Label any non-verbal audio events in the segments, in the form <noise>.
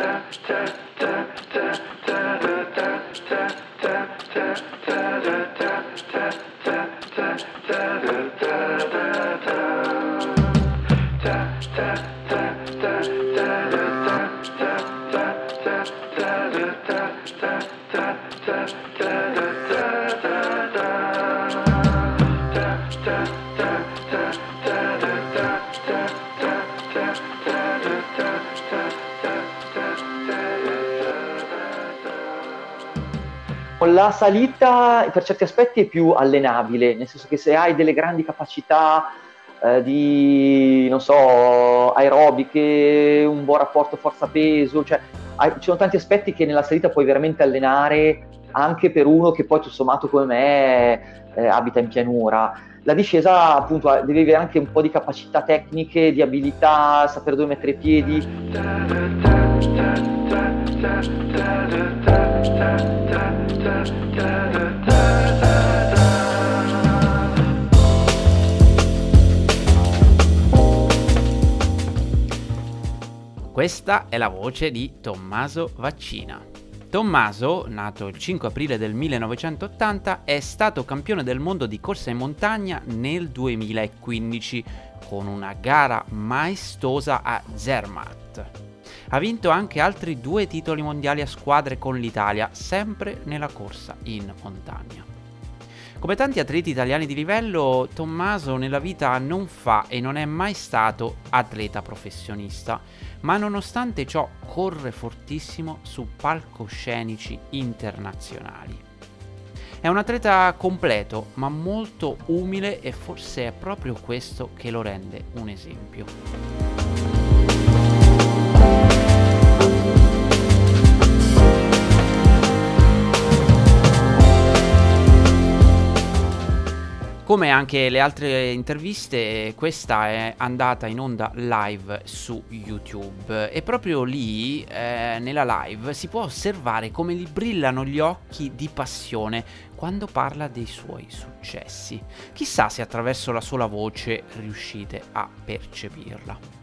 da, da, da, da, da. La salita per certi aspetti è più allenabile, nel senso che se hai delle grandi capacità eh, di, non so, aerobiche, un buon rapporto forza-peso, cioè hai, ci sono tanti aspetti che nella salita puoi veramente allenare anche per uno che poi tutto sommato come me eh, abita in pianura. La discesa appunto devi avere anche un po' di capacità tecniche, di abilità, sapere dove mettere i piedi. Questa è la voce di Tommaso Vaccina. Tommaso, nato il 5 aprile del 1980, è stato campione del mondo di corsa in montagna nel 2015 con una gara maestosa a Zermatt. Ha vinto anche altri due titoli mondiali a squadre con l'Italia, sempre nella corsa in montagna. Come tanti atleti italiani di livello, Tommaso nella vita non fa e non è mai stato atleta professionista, ma nonostante ciò corre fortissimo su palcoscenici internazionali. È un atleta completo, ma molto umile e forse è proprio questo che lo rende un esempio. Come anche le altre interviste, questa è andata in onda live su YouTube e proprio lì, eh, nella live, si può osservare come gli brillano gli occhi di passione quando parla dei suoi successi. Chissà se attraverso la sola voce riuscite a percepirla.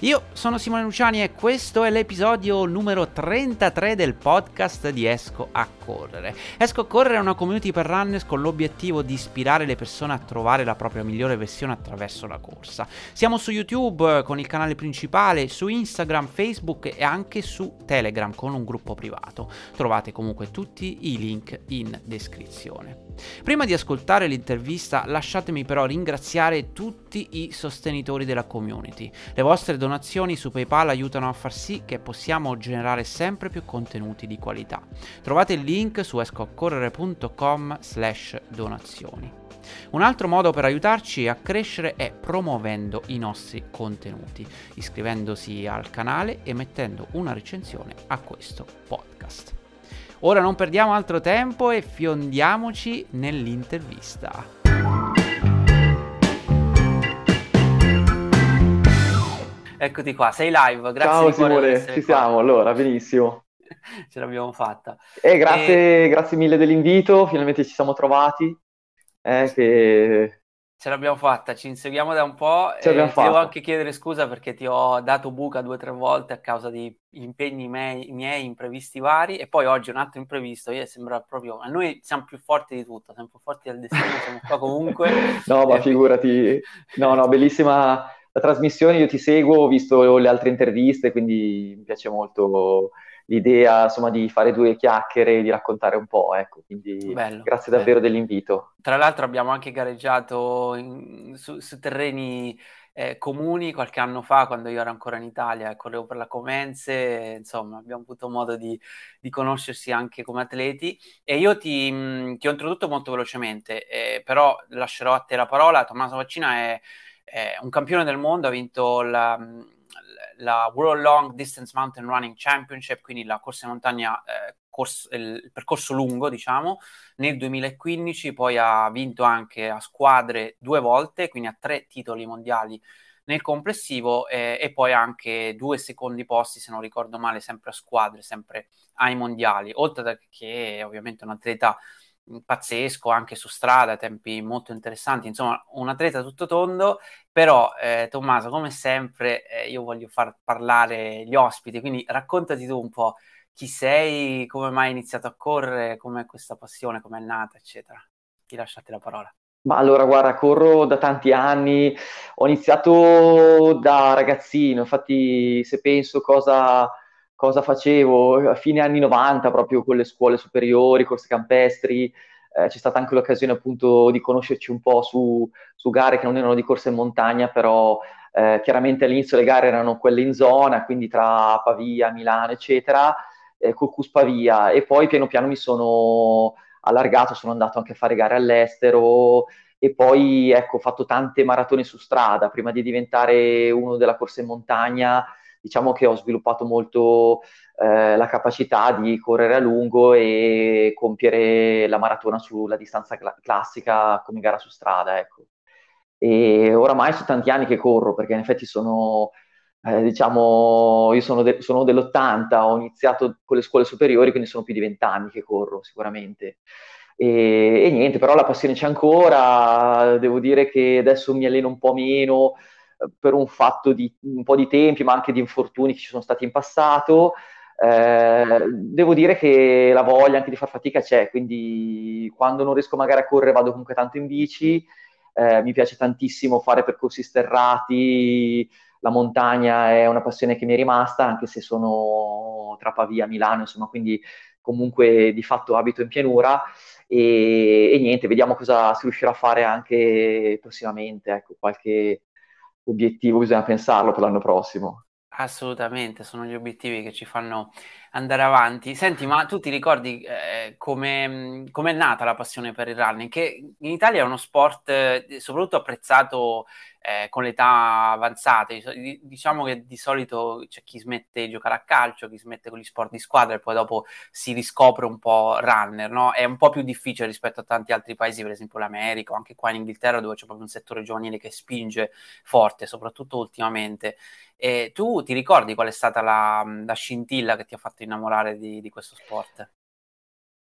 Io sono Simone Luciani e questo è l'episodio numero 33 del podcast di Esco a Correre. Esco a Correre è una community per runners con l'obiettivo di ispirare le persone a trovare la propria migliore versione attraverso la corsa. Siamo su YouTube con il canale principale, su Instagram, Facebook e anche su Telegram con un gruppo privato. Trovate comunque tutti i link in descrizione. Prima di ascoltare l'intervista lasciatemi però ringraziare tutti i sostenitori della community. Le vostre donazioni su PayPal aiutano a far sì che possiamo generare sempre più contenuti di qualità. Trovate il link su escoaccorrere.com slash donazioni. Un altro modo per aiutarci a crescere è promuovendo i nostri contenuti, iscrivendosi al canale e mettendo una recensione a questo podcast. Ora non perdiamo altro tempo e fiondiamoci nell'intervista. Eccoti qua, sei live, grazie Ciao Simone, ci qua. siamo, allora, benissimo. <laughs> Ce l'abbiamo fatta. Eh, grazie, e... grazie mille dell'invito, finalmente ci siamo trovati. Eh, che Ce l'abbiamo fatta, ci inseguiamo da un po'. Ce ti devo anche chiedere scusa perché ti ho dato buca due o tre volte a causa di impegni miei, miei, imprevisti vari e poi oggi un altro imprevisto, io sembra proprio, ma noi siamo più forti di tutto, siamo più forti del destino, siamo qua comunque. <laughs> no, ma figurati, no, no, bellissima la trasmissione, io ti seguo, ho visto le altre interviste, quindi mi piace molto l'idea insomma di fare due chiacchiere e di raccontare un po', ecco, quindi bello, grazie davvero bello. dell'invito. Tra l'altro abbiamo anche gareggiato in, su, su, terreni eh, comuni qualche anno fa quando io ero ancora in Italia e correvo per la Comenze, insomma abbiamo avuto modo di, di conoscersi anche come atleti e io ti, mh, ti ho introdotto molto velocemente, eh, però lascerò a te la parola, Tommaso Vaccina è, è un campione del mondo, ha vinto la la World Long Distance Mountain Running Championship, quindi la corsa in montagna, eh, corso, il percorso lungo, diciamo, nel 2015, poi ha vinto anche a squadre due volte, quindi ha tre titoli mondiali nel complessivo eh, e poi anche due secondi posti, se non ricordo male, sempre a squadre, sempre ai mondiali, oltre che ovviamente un atleta pazzesco anche su strada, tempi molto interessanti, insomma un atleta tutto tondo, però eh, Tommaso come sempre eh, io voglio far parlare gli ospiti, quindi raccontati tu un po' chi sei, come mai hai iniziato a correre, com'è questa passione, com'è nata, eccetera. Ti lasciate la parola. Ma allora, guarda, corro da tanti anni, ho iniziato da ragazzino, infatti se penso cosa, cosa facevo? A fine anni 90, proprio con le scuole superiori, corse campestri, eh, c'è stata anche l'occasione appunto di conoscerci un po' su, su gare che non erano di corsa in montagna, però eh, chiaramente all'inizio le gare erano quelle in zona, quindi tra Pavia, Milano, eccetera, eh, Curcus Pavia, e poi piano piano mi sono allargato, sono andato anche a fare gare all'estero. E poi ecco, ho fatto tante maratone su strada prima di diventare uno della corsa in montagna. Diciamo che ho sviluppato molto eh, la capacità di correre a lungo e compiere la maratona sulla distanza cl- classica come gara su strada. Ecco. E oramai sono tanti anni che corro perché in effetti sono, eh, diciamo, io sono, de- sono dell'80, ho iniziato con le scuole superiori, quindi sono più di vent'anni che corro sicuramente. E, e, niente, però la passione c'è ancora, devo dire che adesso mi alleno un po' meno per un fatto di un po' di tempi, ma anche di infortuni che ci sono stati in passato. Eh, devo dire che la voglia anche di far fatica c'è, quindi quando non riesco magari a correre vado comunque tanto in bici, eh, mi piace tantissimo fare percorsi sterrati, la montagna è una passione che mi è rimasta, anche se sono tra Pavia, Milano, insomma, quindi comunque di fatto abito in pianura e, e niente, vediamo cosa si riuscirà a fare anche prossimamente, ecco, qualche obiettivo bisogna pensarlo per l'anno prossimo. Assolutamente, sono gli obiettivi che ci fanno andare avanti. Senti, ma tu ti ricordi eh, come è nata la passione per il running? Che in Italia è uno sport eh, soprattutto apprezzato eh, con l'età avanzata. Diciamo che di solito c'è chi smette di giocare a calcio, chi smette con gli sport di squadra e poi dopo si riscopre un po' runner, no? È un po' più difficile rispetto a tanti altri paesi, per esempio l'America o anche qua in Inghilterra dove c'è proprio un settore giovanile che spinge forte, soprattutto ultimamente. E tu ti ricordi qual è stata la, la scintilla che ti ha fatto innamorare di, di questo sport?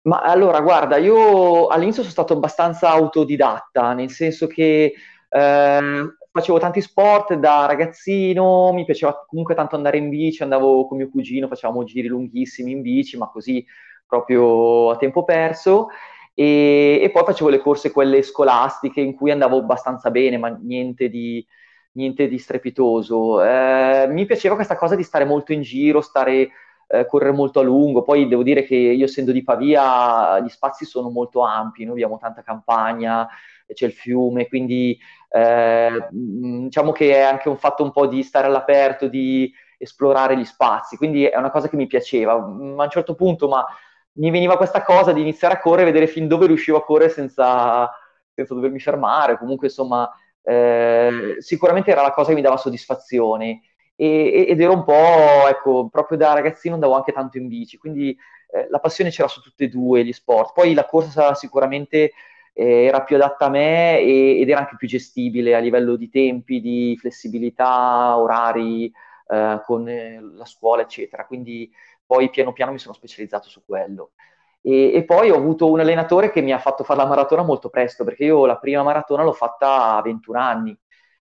Ma allora, guarda, io all'inizio sono stato abbastanza autodidatta, nel senso che eh, facevo tanti sport da ragazzino, mi piaceva comunque tanto andare in bici, andavo con mio cugino, facevamo giri lunghissimi in bici, ma così proprio a tempo perso. E, e poi facevo le corse quelle scolastiche in cui andavo abbastanza bene, ma niente di, niente di strepitoso. Eh, mi piaceva questa cosa di stare molto in giro, stare, eh, correre molto a lungo. Poi devo dire che io essendo di Pavia gli spazi sono molto ampi, noi abbiamo tanta campagna, c'è il fiume, quindi eh, diciamo che è anche un fatto un po' di stare all'aperto, di esplorare gli spazi, quindi è una cosa che mi piaceva. Ma a un certo punto ma, mi veniva questa cosa di iniziare a correre, vedere fin dove riuscivo a correre senza, senza dovermi fermare, comunque insomma eh, sicuramente era la cosa che mi dava soddisfazione e, ed ero un po', ecco, proprio da ragazzino andavo anche tanto in bici, quindi eh, la passione c'era su tutti e due gli sport. Poi la corsa sicuramente eh, era più adatta a me e, ed era anche più gestibile a livello di tempi, di flessibilità, orari eh, con eh, la scuola, eccetera. Quindi poi piano piano mi sono specializzato su quello. E, e, poi ho avuto un allenatore che mi ha fatto fare la maratona molto presto, perché io la prima maratona l'ho fatta a 21 anni,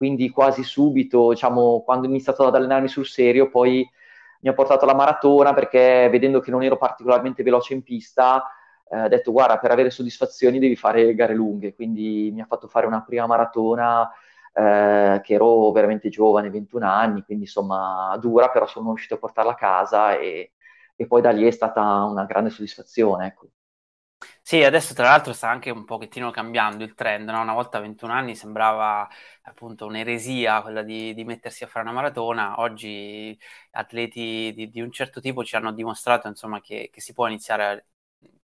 quindi quasi subito, diciamo, quando ho iniziato ad allenarmi sul serio, poi mi ha portato alla maratona perché vedendo che non ero particolarmente veloce in pista, eh, ha detto guarda, per avere soddisfazioni devi fare gare lunghe, quindi mi ha fatto fare una prima maratona eh, che ero veramente giovane, 21 anni, quindi insomma dura, però sono riuscito a portarla a casa e, e poi da lì è stata una grande soddisfazione. Ecco. Sì, adesso tra l'altro sta anche un pochettino cambiando il trend, no? Una volta a 21 anni sembrava appunto un'eresia quella di, di mettersi a fare una maratona, oggi atleti di, di, un certo tipo ci hanno dimostrato insomma che, che si può iniziare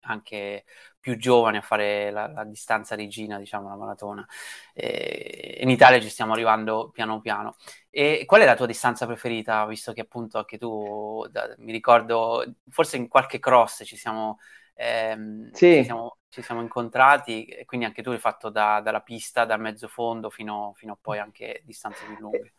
anche più giovani a fare la, la distanza regina, diciamo, la maratona. E in Italia ci stiamo arrivando piano piano. E qual è la tua distanza preferita, visto che appunto anche tu, da, mi ricordo, forse in qualche cross ci siamo, ehm, sì. ci siamo, ci siamo incontrati, e quindi anche tu hai fatto da, dalla pista, dal mezzo fondo fino, fino a poi anche distanze più lunghe.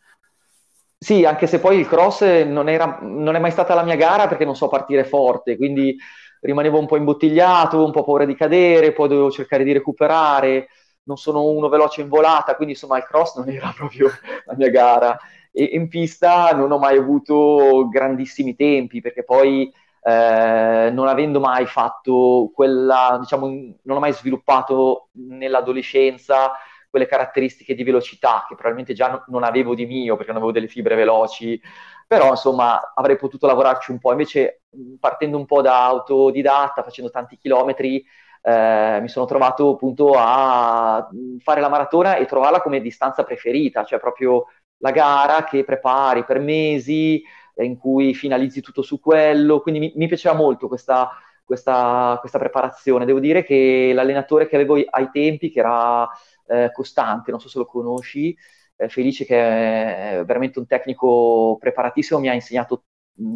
Sì, anche se poi il cross non, era, non è mai stata la mia gara perché non so partire forte, quindi rimanevo un po' imbottigliato, un po' paura di cadere, poi dovevo cercare di recuperare, non sono uno veloce in volata, quindi insomma il cross non era <laughs> proprio la mia gara. E in pista non ho mai avuto grandissimi tempi perché poi eh, non avendo mai fatto quella, diciamo, non ho mai sviluppato nell'adolescenza quelle caratteristiche di velocità che probabilmente già non avevo di mio perché non avevo delle fibre veloci, però insomma avrei potuto lavorarci un po'. Invece partendo un po' da autodidatta, facendo tanti chilometri, eh, mi sono trovato appunto a fare la maratona e trovarla come distanza preferita, cioè proprio la gara che prepari per mesi, in cui finalizzi tutto su quello, quindi mi, mi piaceva molto questa, questa, questa, preparazione. Devo dire che l'allenatore che avevo ai tempi, che era eh, Costante, non so se lo conosci, eh, Felice che è veramente un tecnico preparatissimo, mi ha insegnato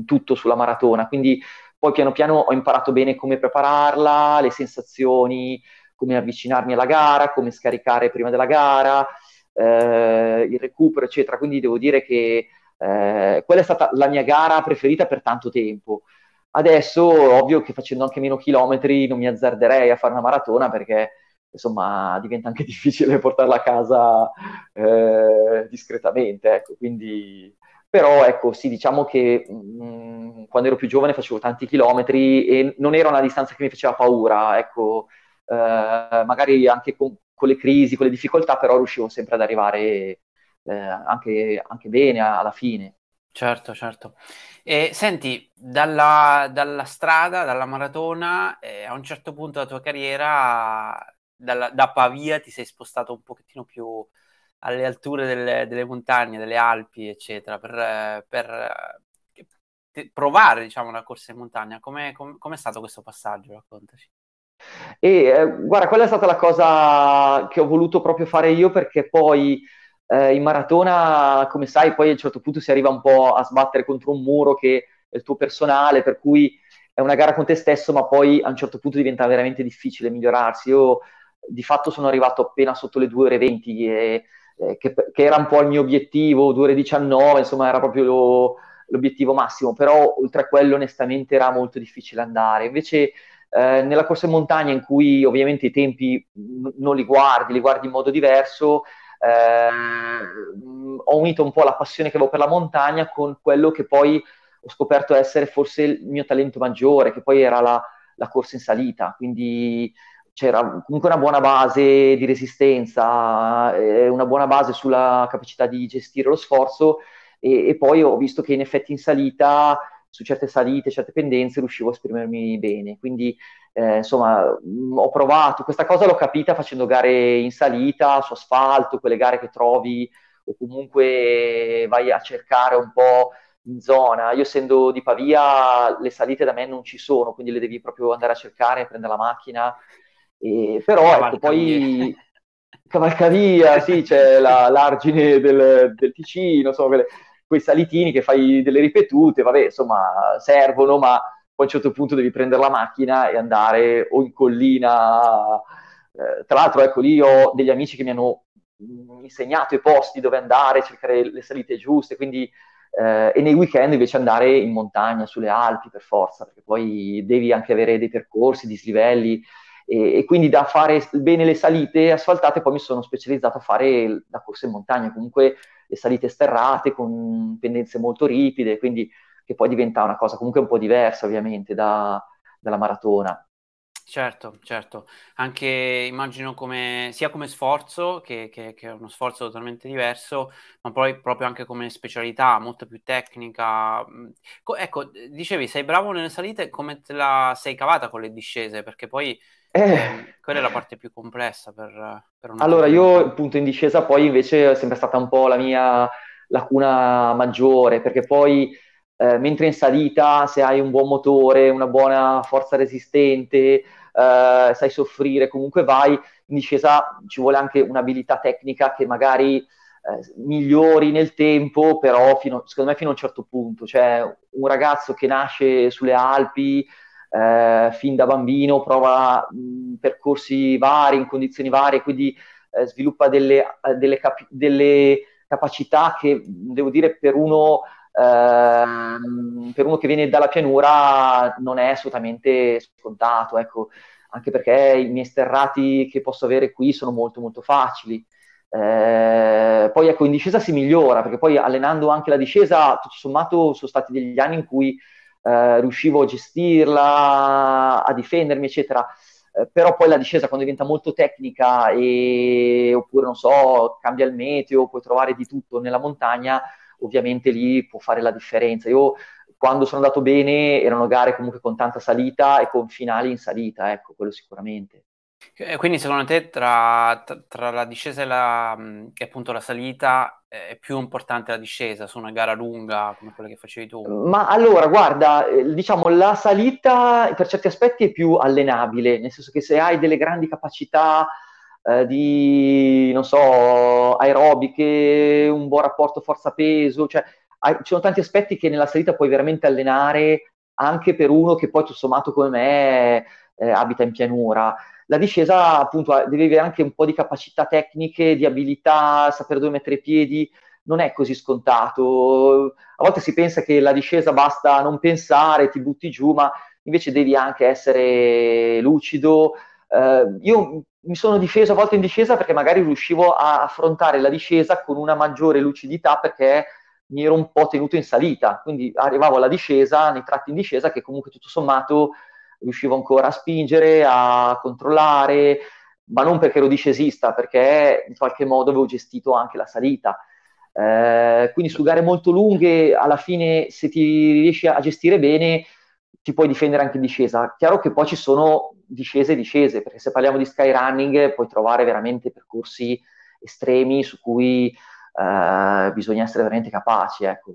tutto sulla maratona, quindi poi piano piano ho imparato bene come prepararla, le sensazioni, come avvicinarmi alla gara, come scaricare prima della gara, eh, il recupero, eccetera. Quindi devo dire che eh, quella è stata la mia gara preferita per tanto tempo. Adesso, ovvio che facendo anche meno chilometri non mi azzarderei a fare una maratona perché insomma diventa anche <laughs> difficile portarla a casa eh, discretamente. Ecco. Quindi, però ecco, sì, diciamo che mh, mm, quando ero più giovane facevo tanti chilometri e non era una distanza che mi faceva paura. Ecco, eh, magari anche con, con le crisi, con le difficoltà, però riuscivo sempre ad arrivare eh, anche, anche, bene alla fine. Certo, certo. E senti, dalla, dalla strada, dalla maratona, eh, a un certo punto della tua carriera, dalla, da Pavia ti sei spostato un pochettino più alle alture delle, delle montagne, delle Alpi, eccetera, per, per eh, provare, diciamo, una corsa in montagna. Com'è, com, com'è stato questo passaggio? Raccontaci. E eh, guarda, quella è stata la cosa che ho voluto proprio fare io perché poi eh, in maratona, come sai, poi a un certo punto si arriva un po' a sbattere contro un muro che è il tuo personale, per cui è una gara con te stesso, ma poi a un certo punto diventa veramente difficile migliorarsi. Io di fatto sono arrivato appena sotto le 2 ore 20, e, eh, che, che, era un po' il mio obiettivo, 2 ore 19, insomma era proprio lo, l'obiettivo massimo, però oltre a quello onestamente era molto difficile andare. Invece eh, nella corsa in montagna in cui ovviamente i tempi non li guardi, li guardi in modo diverso, eh, ho unito un po' la passione che avevo per la montagna con quello che poi ho scoperto essere forse il mio talento maggiore, che poi era la, la corsa in salita, quindi c'era comunque una buona base di resistenza, eh, una buona base sulla capacità di gestire lo sforzo e, e, poi ho visto che in effetti in salita, su certe salite, certe pendenze, riuscivo a esprimermi bene. Quindi eh, insomma, mh, ho provato, questa cosa l'ho capita facendo gare in salita, su asfalto, quelle gare che trovi o comunque vai a cercare un po' in zona. Io essendo di Pavia, le salite da me non ci sono, quindi le devi proprio andare a cercare, prendere la macchina. E, però ecco, poi cavalcavia, <laughs> sì, c'è la, l'argine del, del Ticino, insomma, quelle, quei salitini che fai delle ripetute, vabbè, insomma, servono, ma poi a un certo punto devi prendere la macchina e andare o in collina. Eh, tra l'altro, ecco, lì ho degli amici che mi hanno insegnato i posti dove andare, cercare le salite giuste, quindi eh, e nei weekend invece andare in montagna, sulle Alpi per forza, perché poi devi anche avere dei percorsi, dislivelli e, e quindi da fare bene le salite asfaltate poi mi sono specializzato a fare la corsa in montagna, comunque le salite sterrate con pendenze molto ripide, quindi che poi diventa una cosa comunque un po' diversa ovviamente da, dalla maratona. Certo, certo, anche immagino come, sia come sforzo, che, che, che, è uno sforzo totalmente diverso, ma poi proprio anche come specialità, molto più tecnica. Co- ecco, dicevi, sei bravo nelle salite, come te la sei cavata con le discese? Perché poi eh. eh quella è la parte più complessa per, per Allora, io appunto in discesa poi invece è sempre stata un po' la mia lacuna maggiore, perché poi eh, mentre in salita, se hai un buon motore, una buona forza resistente, eh, sai soffrire, comunque vai, in discesa ci vuole anche un'abilità tecnica che magari eh, migliori nel tempo, però fino, secondo me fino a un certo punto. Cioè, un ragazzo che nasce sulle Alpi eh, fin da bambino, prova mh, percorsi vari, in condizioni varie, quindi eh, sviluppa delle, delle, capi- delle capacità che devo dire per uno, ehm, per uno che viene dalla pianura non è assolutamente scontato, ecco, anche perché i miei sterrati che posso avere qui sono molto molto facili. Eh, poi ecco, in discesa si migliora, perché poi allenando anche la discesa, tutto sommato sono stati degli anni in cui eh, riuscivo a gestirla, a difendermi, eccetera. Eh, però poi la discesa quando diventa molto tecnica e, oppure non so, cambia il meteo, puoi trovare di tutto nella montagna, ovviamente lì può fare la differenza. Io quando sono andato bene erano gare comunque con tanta salita e con finali in salita, ecco, quello sicuramente. Eh, quindi secondo te tra, tra la discesa e, la, e, appunto la salita è più importante la discesa su una gara lunga come quella che facevi tu? Ma allora, guarda, eh, diciamo la salita per certi aspetti è più allenabile, nel senso che se hai delle grandi capacità eh, di, non so, aerobiche, un buon rapporto forza-peso, cioè hai, ci sono tanti aspetti che nella salita puoi veramente allenare anche per uno che poi tutto sommato come me eh, abita in pianura la discesa appunto deve avere anche un po' di capacità tecniche, di abilità, sapere dove mettere i piedi, non è così scontato. A volte si pensa che la discesa basta non pensare, ti butti giù, ma invece devi anche essere lucido. Uh, io mi sono difeso a volte in discesa perché magari riuscivo a affrontare la discesa con una maggiore lucidità perché mi ero un po' tenuto in salita, quindi arrivavo alla discesa, nei tratti in discesa che comunque tutto sommato riuscivo ancora a spingere, a controllare, ma non perché ero discesista, perché in qualche modo avevo gestito anche la salita. Eh, quindi su gare molto lunghe, alla fine, se ti riesci a gestire bene, ti puoi difendere anche in discesa. Chiaro che poi ci sono discese e discese, perché se parliamo di skyrunning puoi trovare veramente percorsi estremi su cui eh, bisogna essere veramente capaci. Ecco.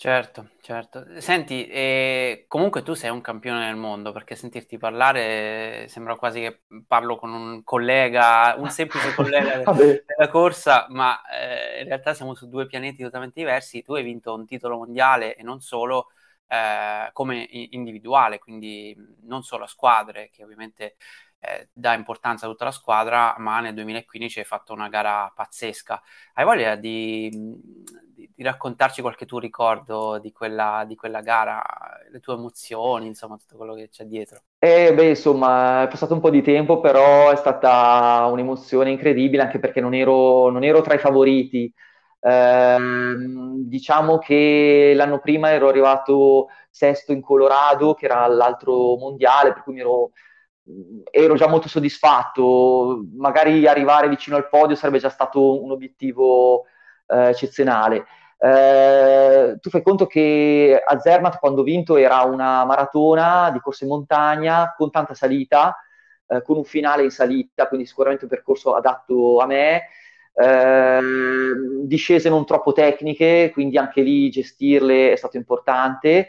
Certo, certo. Senti, eh, comunque tu sei un campione del mondo, perché sentirti parlare sembra quasi che parlo con un collega, un semplice collega <laughs> della corsa, ma eh, in realtà siamo su due pianeti totalmente diversi. Tu hai vinto un titolo mondiale e non solo eh, come individuale, quindi non solo a squadre, che ovviamente eh, dà importanza a tutta la squadra, ma nel 2015 hai fatto una gara pazzesca. Hai voglia di, di, di raccontarci qualche tuo ricordo di quella, di quella, gara, le tue emozioni, insomma, tutto quello che c'è dietro? Eh, beh, insomma, è passato un po' di tempo, però è stata un'emozione incredibile, anche perché non ero, non ero tra i favoriti. Eh, diciamo che l'anno prima ero arrivato sesto in Colorado, che era l'altro mondiale, per cui ero ero già molto soddisfatto, magari arrivare vicino al podio sarebbe già stato un obiettivo eh, eccezionale. Eh, tu fai conto che a Zermatt quando ho vinto era una maratona di corsa in montagna con tanta salita, eh, con un finale in salita, quindi sicuramente un percorso adatto a me, eh, discese non troppo tecniche, quindi anche lì gestirle è stato importante.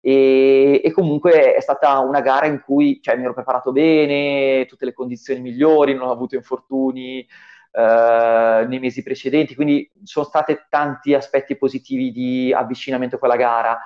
E, e, comunque è stata una gara in cui cioè, mi ero preparato bene, tutte le condizioni migliori, non ho avuto infortuni eh, nei mesi precedenti, quindi sono stati tanti aspetti positivi di avvicinamento a quella gara.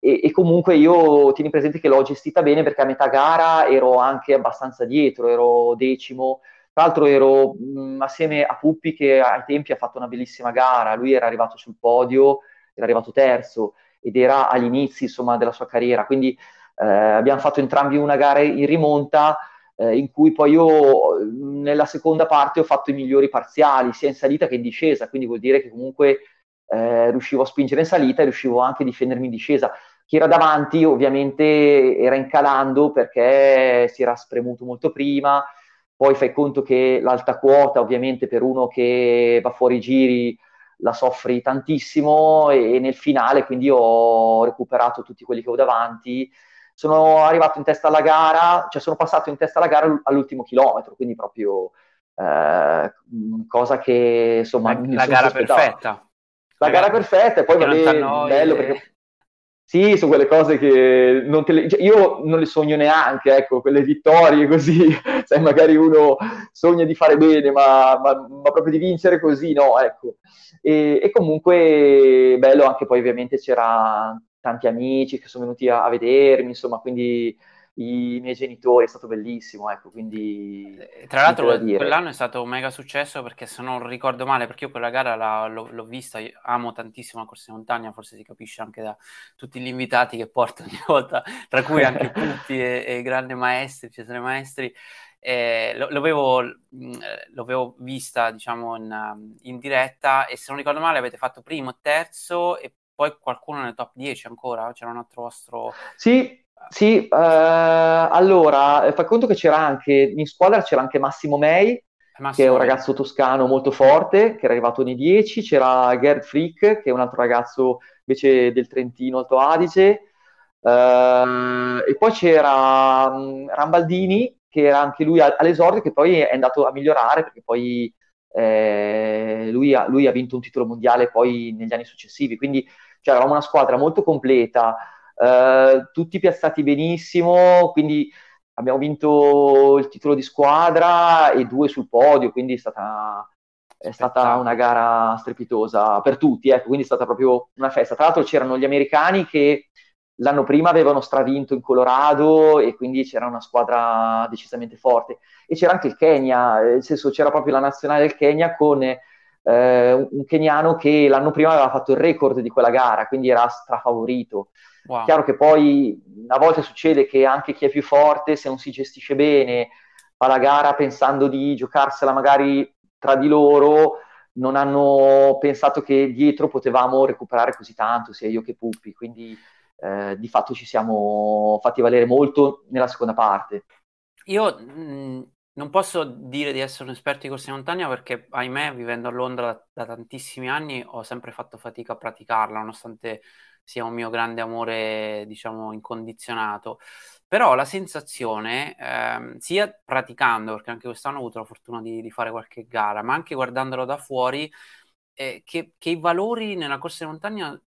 E, e, comunque io tieni presente che l'ho gestita bene perché a metà gara ero anche abbastanza dietro, ero decimo. Tra l'altro ero mh, assieme a Puppi che ai tempi ha fatto una bellissima gara, lui era arrivato sul podio, era arrivato terzo ed era agli inizi insomma, della sua carriera. Quindi eh, abbiamo fatto entrambi una gara in rimonta eh, in cui poi io nella seconda parte ho fatto i migliori parziali, sia in salita che in discesa, quindi vuol dire che comunque eh, riuscivo a spingere in salita e riuscivo anche a difendermi in discesa. Chi era davanti ovviamente era incalando perché si era spremuto molto prima, poi fai conto che l'alta quota ovviamente per uno che va fuori giri la soffri tantissimo e, e nel finale quindi ho recuperato tutti quelli che ho davanti. Sono arrivato in testa alla gara, cioè sono passato in testa alla gara all'ultimo chilometro, quindi proprio eh, cosa che insomma... La, la gara perfetta. La gara perfetta e poi va bene, bello perché sì, sono quelle cose che non le, cioè io non le sogno neanche, ecco, quelle vittorie così, <laughs> sai, magari uno sogna di fare bene, ma, ma, ma proprio di vincere così, no, ecco. E, e, comunque bello anche poi ovviamente c'era tanti amici che sono venuti a, a vedermi, insomma, quindi i miei genitori, è stato bellissimo, ecco, quindi... Eh, tra l'altro quell'anno è stato un mega successo perché se non ricordo male, perché io quella gara la, l'ho, l'ho, vista, amo tantissimo la corsa in montagna, forse si capisce anche da tutti gli invitati che porto ogni volta, tra cui anche <laughs> Putti e, e grandi maestri, Cesare Maestri, eh, lo, l'avevo, mm, l'avevo, vista diciamo in, in, diretta e se non ricordo male avete fatto primo, terzo e poi qualcuno nel top 10 ancora? C'era un altro vostro... Sì, sì, eh, allora, eh, fai conto che c'era anche, in squadra c'era anche Massimo May, Massimo che è un ragazzo toscano molto forte, che era arrivato nei 10, c'era Gerd Frick, che è un altro ragazzo invece del Trentino Alto Adige, eh, e poi c'era um, Rambaldini, che era anche lui all'esordio, che poi è andato a migliorare, perché poi eh, lui, ha, lui, ha, vinto un titolo mondiale poi negli anni successivi, quindi cioè, eravamo una squadra molto completa, eh, tutti piazzati benissimo, quindi abbiamo vinto il titolo di squadra e due sul podio, quindi è stata, è stata una gara strepitosa per tutti, ecco, quindi è stata proprio una festa. Tra l'altro c'erano gli americani che l'anno prima avevano stravinto in Colorado e quindi c'era una squadra decisamente forte. E c'era anche il Kenya, nel senso c'era proprio la nazionale del Kenya con eh, un keniano che l'anno prima aveva fatto il record di quella gara, quindi era strafavorito. Wow. Chiaro che poi a volte succede che anche chi è più forte, se non si gestisce bene, fa la gara pensando di giocarsela magari tra di loro, non hanno pensato che dietro potevamo recuperare così tanto, sia io che Puppi, quindi eh, di fatto ci siamo fatti valere molto nella seconda parte. Io mh, non posso dire di essere un esperto di corsa in montagna perché, ahimè, vivendo a Londra da, da tantissimi anni ho sempre fatto fatica a praticarla, nonostante sia un mio grande amore, diciamo, incondizionato. Però la sensazione, ehm, sia praticando, perché anche quest'anno ho avuto la fortuna di, di fare qualche gara, ma anche guardandolo da fuori, eh, che, che, i valori nella corsa di montagna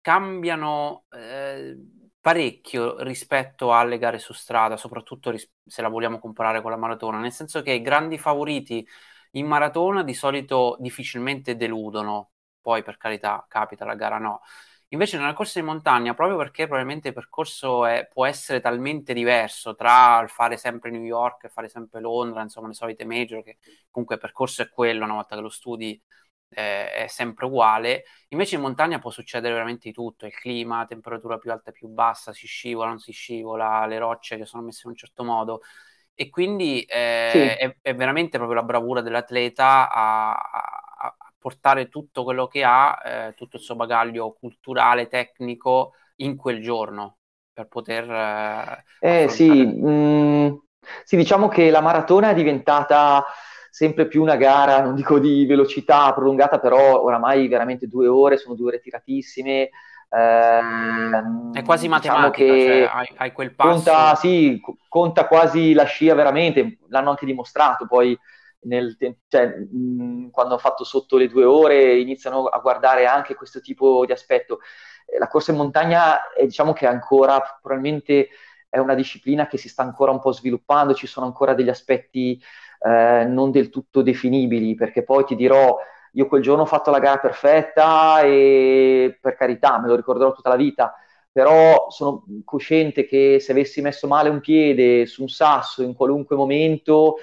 cambiano eh, parecchio rispetto alle gare su strada, soprattutto ris- se la vogliamo comparare con la maratona, nel senso che i grandi favoriti in maratona di solito difficilmente deludono, poi per carità capita la gara no, Invece nella corsa in montagna, proprio perché probabilmente il percorso è, può essere talmente diverso tra fare sempre New York e fare sempre Londra, insomma le solite major, che comunque il percorso è quello, una volta che lo studi eh, è sempre uguale, invece in montagna può succedere veramente di tutto, il clima, temperatura più alta più bassa, si scivola, non si scivola, le rocce che sono messe in un certo modo. E quindi eh, sì. è, è, veramente proprio la bravura dell'atleta a, a, portare tutto quello che ha, eh, tutto il suo bagaglio culturale, tecnico in quel giorno per poter... Eh, eh sì, mm, sì, diciamo che la maratona è diventata sempre più una gara, non dico di velocità prolungata, però oramai veramente due ore, sono due ore tiratissime. Ehm, è quasi diciamo matematica, diciamo cioè hai, hai, quel passo. Conta, sì, conta quasi la scia veramente, l'hanno anche dimostrato poi nel, cioè, mh, quando ho fatto sotto le due ore iniziano a guardare anche questo tipo di aspetto. Eh, la corsa in montagna è, diciamo che ancora probabilmente è una disciplina che si sta ancora un po' sviluppando, ci sono ancora degli aspetti eh, non del tutto definibili, perché poi ti dirò, io quel giorno ho fatto la gara perfetta e per carità me lo ricorderò tutta la vita, però sono cosciente che se avessi messo male un piede su un sasso in qualunque momento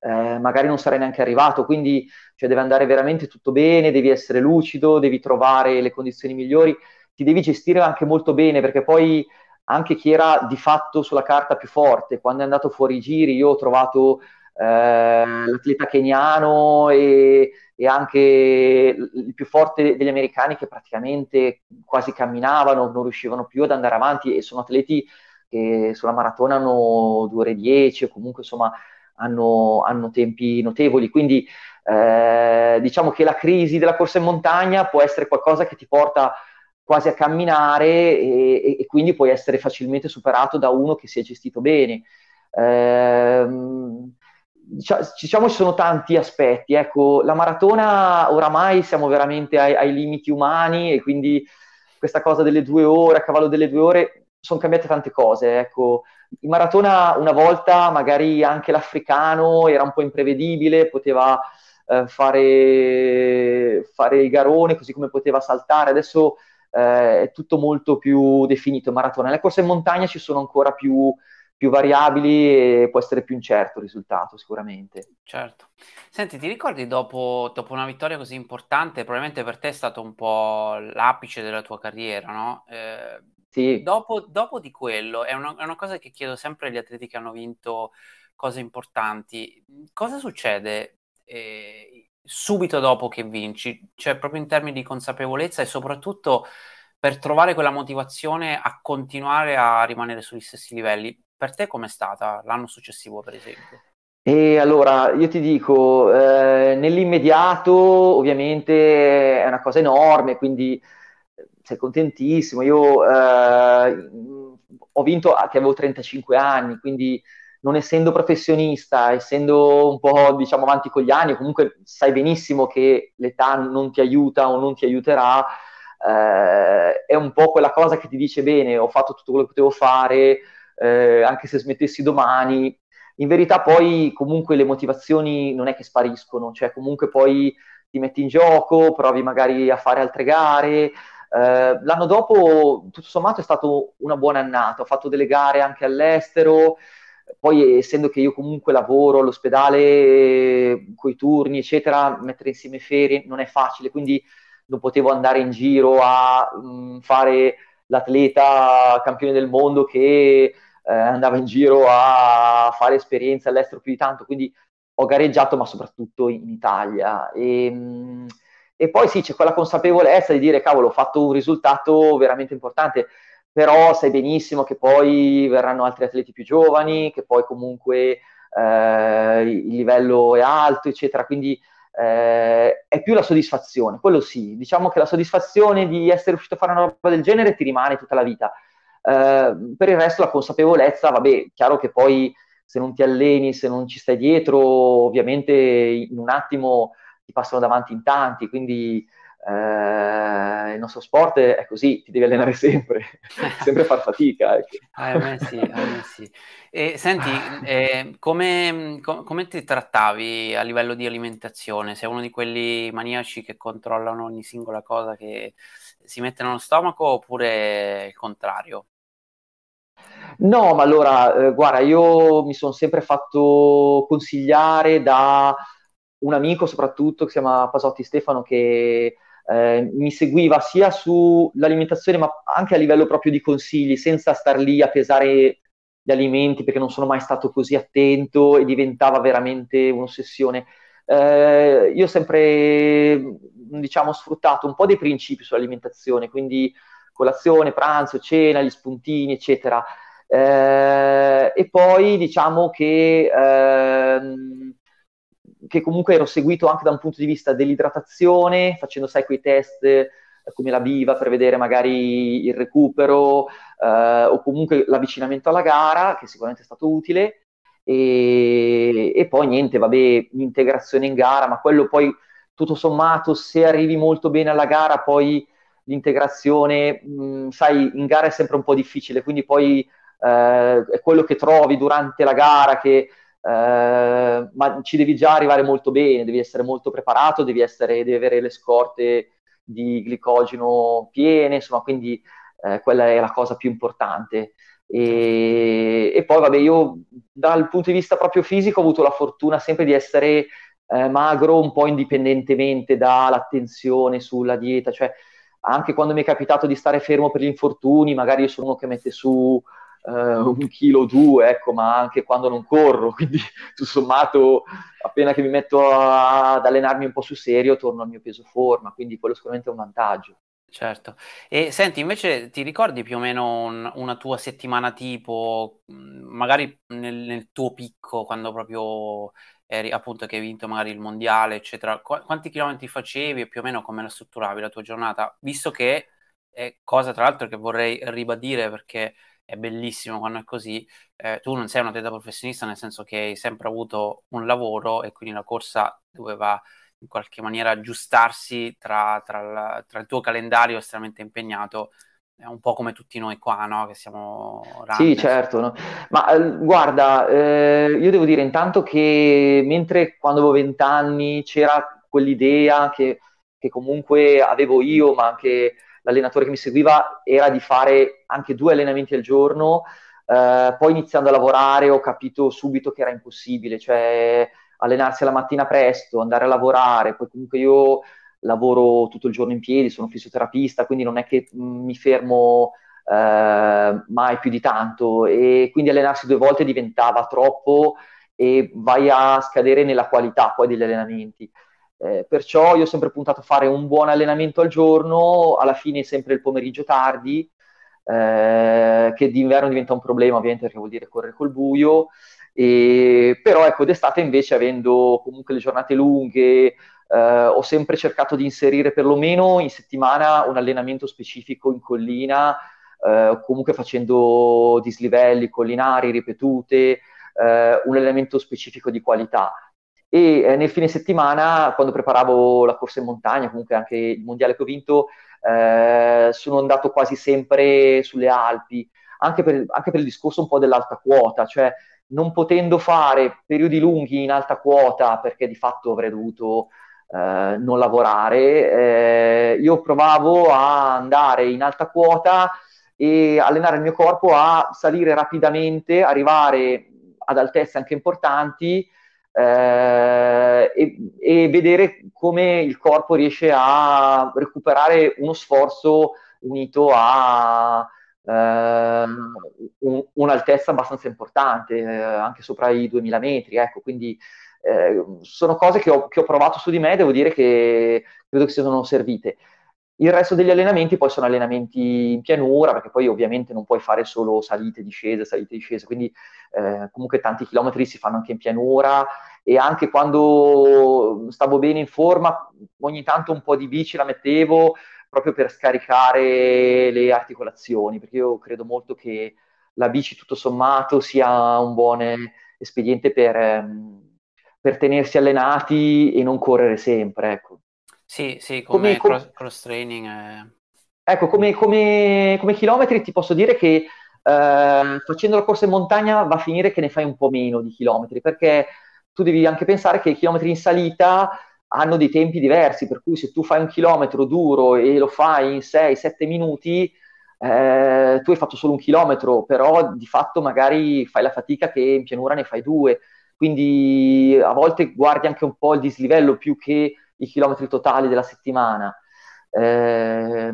eh, magari non sarei neanche arrivato, quindi cioè, deve andare veramente tutto bene, devi essere lucido, devi trovare le condizioni migliori, ti devi gestire anche molto bene, perché poi anche chi era di fatto sulla carta più forte, quando è andato fuori i giri, io ho trovato l'atleta keniano e, e, anche il più forte degli americani che praticamente quasi camminavano, non riuscivano più ad andare avanti e sono atleti che sulla maratona hanno 2 ore 10 o comunque insomma hanno, hanno tempi notevoli, quindi eh, diciamo che la crisi della corsa in montagna può essere qualcosa che ti porta quasi a camminare e, e quindi puoi essere facilmente superato da uno che si è gestito bene. Eh, diciamo ci sono tanti aspetti, ecco, la maratona oramai siamo veramente ai, ai limiti umani e quindi questa cosa delle due ore, a cavallo delle due ore, sono cambiate tante cose, ecco, in maratona una volta magari anche l'africano era un po' imprevedibile, poteva eh, fare, fare il garone così come poteva saltare, adesso eh, è tutto molto più definito in maratona. Nelle corse in montagna ci sono ancora più, più variabili e può essere più incerto il risultato sicuramente. Certo. Senti, ti ricordi dopo, dopo, una vittoria così importante, probabilmente per te è stato un po' l'apice della tua carriera, no? Eh, sì. Dopo, dopo, di quello, è una, è una, cosa che chiedo sempre agli atleti che hanno vinto cose importanti, cosa succede eh, subito dopo che vinci? Cioè proprio in termini di consapevolezza e soprattutto per trovare quella motivazione a continuare a rimanere sugli stessi livelli. Per te com'è stata l'anno successivo, per esempio? E allora io ti dico, eh, nell'immediato ovviamente è una cosa enorme, quindi eh, sei contentissimo. Io eh, ho vinto che avevo 35 anni, quindi non essendo professionista, essendo un po' diciamo avanti con gli anni, comunque sai benissimo che l'età non ti aiuta o non ti aiuterà, eh, è un po' quella cosa che ti dice bene, ho fatto tutto quello che potevo fare, eh, anche se smettessi domani, in verità poi comunque le motivazioni non è che spariscono, cioè comunque poi ti metti in gioco, provi magari a fare altre gare. Eh, l'anno dopo, tutto sommato, è stato una buona annata, ho fatto delle gare anche all'estero, poi essendo che io comunque lavoro all'ospedale, con i turni, eccetera, mettere insieme ferie non è facile, quindi non potevo andare in giro a mh, mm, fare l'atleta campione del mondo che eh, andava in giro a fare esperienze all'estero più di tanto, quindi ho gareggiato ma soprattutto in Italia. E, mm, e poi sì, c'è quella consapevolezza di dire, cavolo, ho fatto un risultato veramente importante, però sai benissimo che poi verranno altri atleti più giovani, che poi comunque eh, il livello è alto, eccetera, quindi eh, è più la soddisfazione, quello sì, diciamo che la soddisfazione di essere riuscito a fare una roba del genere ti rimane tutta la vita, per il resto la consapevolezza, vabbè, chiaro che poi se non ti alleni, se non ci stai dietro, ovviamente in un attimo ti passano davanti in tanti, quindi eh, il nostro sport è così, ti devi allenare <laughs> sempre, sempre far fatica. Ecco. Ah, me sì, me sì. E senti, eh, come, com- come, ti trattavi a livello di alimentazione? Sei uno di quelli maniaci che controllano ogni singola cosa che si mette nello stomaco oppure il contrario? No, ma allora, eh, guarda, io mi sono sempre fatto consigliare da un amico soprattutto che si chiama Pasotti Stefano che eh, mi seguiva sia sull'alimentazione ma anche a livello proprio di consigli, senza star lì a pesare gli alimenti perché non sono mai stato così attento e diventava veramente un'ossessione. Eh, io ho sempre, diciamo, sfruttato un po' dei principi sull'alimentazione, quindi colazione, pranzo, cena, gli spuntini, eccetera. Eh, e poi diciamo che, ehm, che, comunque ero seguito anche da un punto di vista dell'idratazione, facendo sai quei test eh, come la biva per vedere magari il recupero eh, o comunque l'avvicinamento alla gara, che sicuramente è stato utile. E, e poi niente, vabbè, l'integrazione in gara, ma quello poi tutto sommato, se arrivi molto bene alla gara, poi l'integrazione, mh, sai, in gara è sempre un po' difficile, quindi poi eh, è quello che trovi durante la gara che eh, ma ci devi già arrivare molto bene, devi essere molto preparato, devi, essere, devi avere le scorte di glicogeno piene, insomma, quindi eh, quella è la cosa più importante. E, e, poi, vabbè, io dal punto di vista proprio fisico ho avuto la fortuna sempre di essere eh, magro un po' indipendentemente dall'attenzione sulla dieta, cioè anche quando mi è capitato di stare fermo per gli infortuni, magari io sono uno che mette su eh, un chilo o due, ecco, ma anche quando non corro, <laughs> quindi tutto sommato appena che mi metto a, ad allenarmi un po' sul serio torno al mio peso forma, quindi quello sicuramente è un vantaggio. Certo. E senti, invece ti ricordi più o meno un, una tua settimana tipo, magari nel, nel, tuo picco, quando proprio eri appunto che hai vinto magari il mondiale, eccetera, Qu- quanti chilometri facevi e più o meno come la strutturavi la tua giornata? Visto che è cosa tra l'altro che vorrei ribadire perché è bellissimo quando è così. Eh, tu non sei un atleta professionista, nel senso che hai sempre avuto un lavoro e quindi la corsa doveva in qualche maniera aggiustarsi tra, tra, la, tra il tuo calendario estremamente impegnato è un po' come tutti noi qua, no? Che siamo runner. Sì, certo. No? Ma eh, guarda, eh, io devo dire intanto che mentre quando avevo vent'anni c'era quell'idea che, che, comunque avevo io, ma anche l'allenatore che mi seguiva era di fare anche due allenamenti al giorno. eh, poi iniziando a lavorare ho capito subito che era impossibile, cioè allenarsi la mattina presto, andare a lavorare, poi comunque io lavoro tutto il giorno in piedi, sono fisioterapista, quindi non è che mm, mi fermo eh, mai più di tanto e quindi allenarsi due volte diventava troppo e vai a scadere nella qualità poi degli allenamenti. Eh, perciò io ho sempre puntato a fare un buon allenamento al giorno, alla fine sempre il pomeriggio tardi, eh, che d'inverno diventa un problema ovviamente perché vuol dire correre col buio, e, però ecco d'estate invece avendo comunque le giornate lunghe, eh, ho sempre cercato di inserire perlomeno in settimana un allenamento specifico in collina, eh, comunque facendo dislivelli collinari ripetute, eh, un allenamento specifico di qualità. E eh, nel fine settimana, quando preparavo la corsa in montagna, comunque anche il mondiale che ho vinto, eh, sono andato quasi sempre sulle Alpi, anche per, anche per il discorso un po' dell'alta quota, cioè non potendo fare periodi lunghi in alta quota perché di fatto avrei dovuto eh, non lavorare, eh, io provavo a andare in alta quota e allenare il mio corpo a salire rapidamente, arrivare ad altezze anche importanti eh, e, e, vedere come il corpo riesce a recuperare uno sforzo unito a eh, un, un'altezza abbastanza importante, eh, anche sopra i 2000 metri. Ecco, quindi eh, sono cose che ho, che ho, provato su di me, devo dire che credo che siano servite. Il resto degli allenamenti poi sono allenamenti in pianura, perché poi ovviamente non puoi fare solo salite, discese, salite, discese, quindi eh, comunque tanti chilometri si fanno anche in pianura e anche quando stavo bene in forma, ogni tanto un po' di bici la mettevo proprio per scaricare le articolazioni, perché io credo molto che la bici tutto sommato sia un buon espediente per, ehm, per tenersi allenati e non correre sempre, ecco. Sì, sì, come, come cross, cross, training. È... Ecco, come, come, come, chilometri ti posso dire che eh, facendo la corsa in montagna va a finire che ne fai un po' meno di chilometri, perché tu devi anche pensare che i chilometri in salita hanno dei tempi diversi, per cui se tu fai un chilometro duro e lo fai in 6-7 minuti, eh, tu hai fatto solo un chilometro, però di fatto magari fai la fatica che in pianura ne fai due, quindi a volte guardi anche un po' il dislivello più che i chilometri totali della settimana. Eh,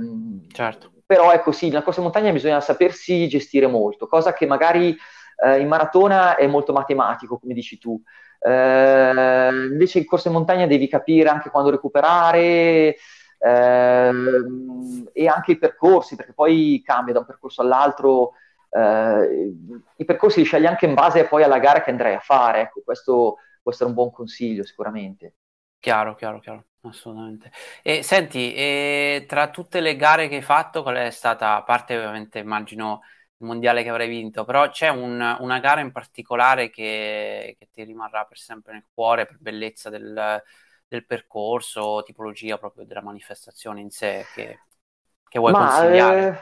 certo. Però ecco sì, nella corsa in montagna bisogna sapersi gestire molto, cosa che magari eh, in maratona è molto matematico, come dici tu. Eh, invece in corsa in montagna devi capire anche quando recuperare ehm, e anche i percorsi, perché poi cambia da un percorso all'altro. Eh, I percorsi li scegli anche in base poi alla gara che andrai a fare. Ecco, questo può essere un buon consiglio sicuramente. Chiaro, chiaro, chiaro, assolutamente. E senti, e tra tutte le gare che hai fatto, qual è stata, a parte ovviamente immagino il mondiale che avrai vinto, però c'è un, una gara in particolare che, che, ti rimarrà per sempre nel cuore per bellezza del, del percorso, tipologia proprio della manifestazione in sé che, che vuoi Ma, consigliare? Eh,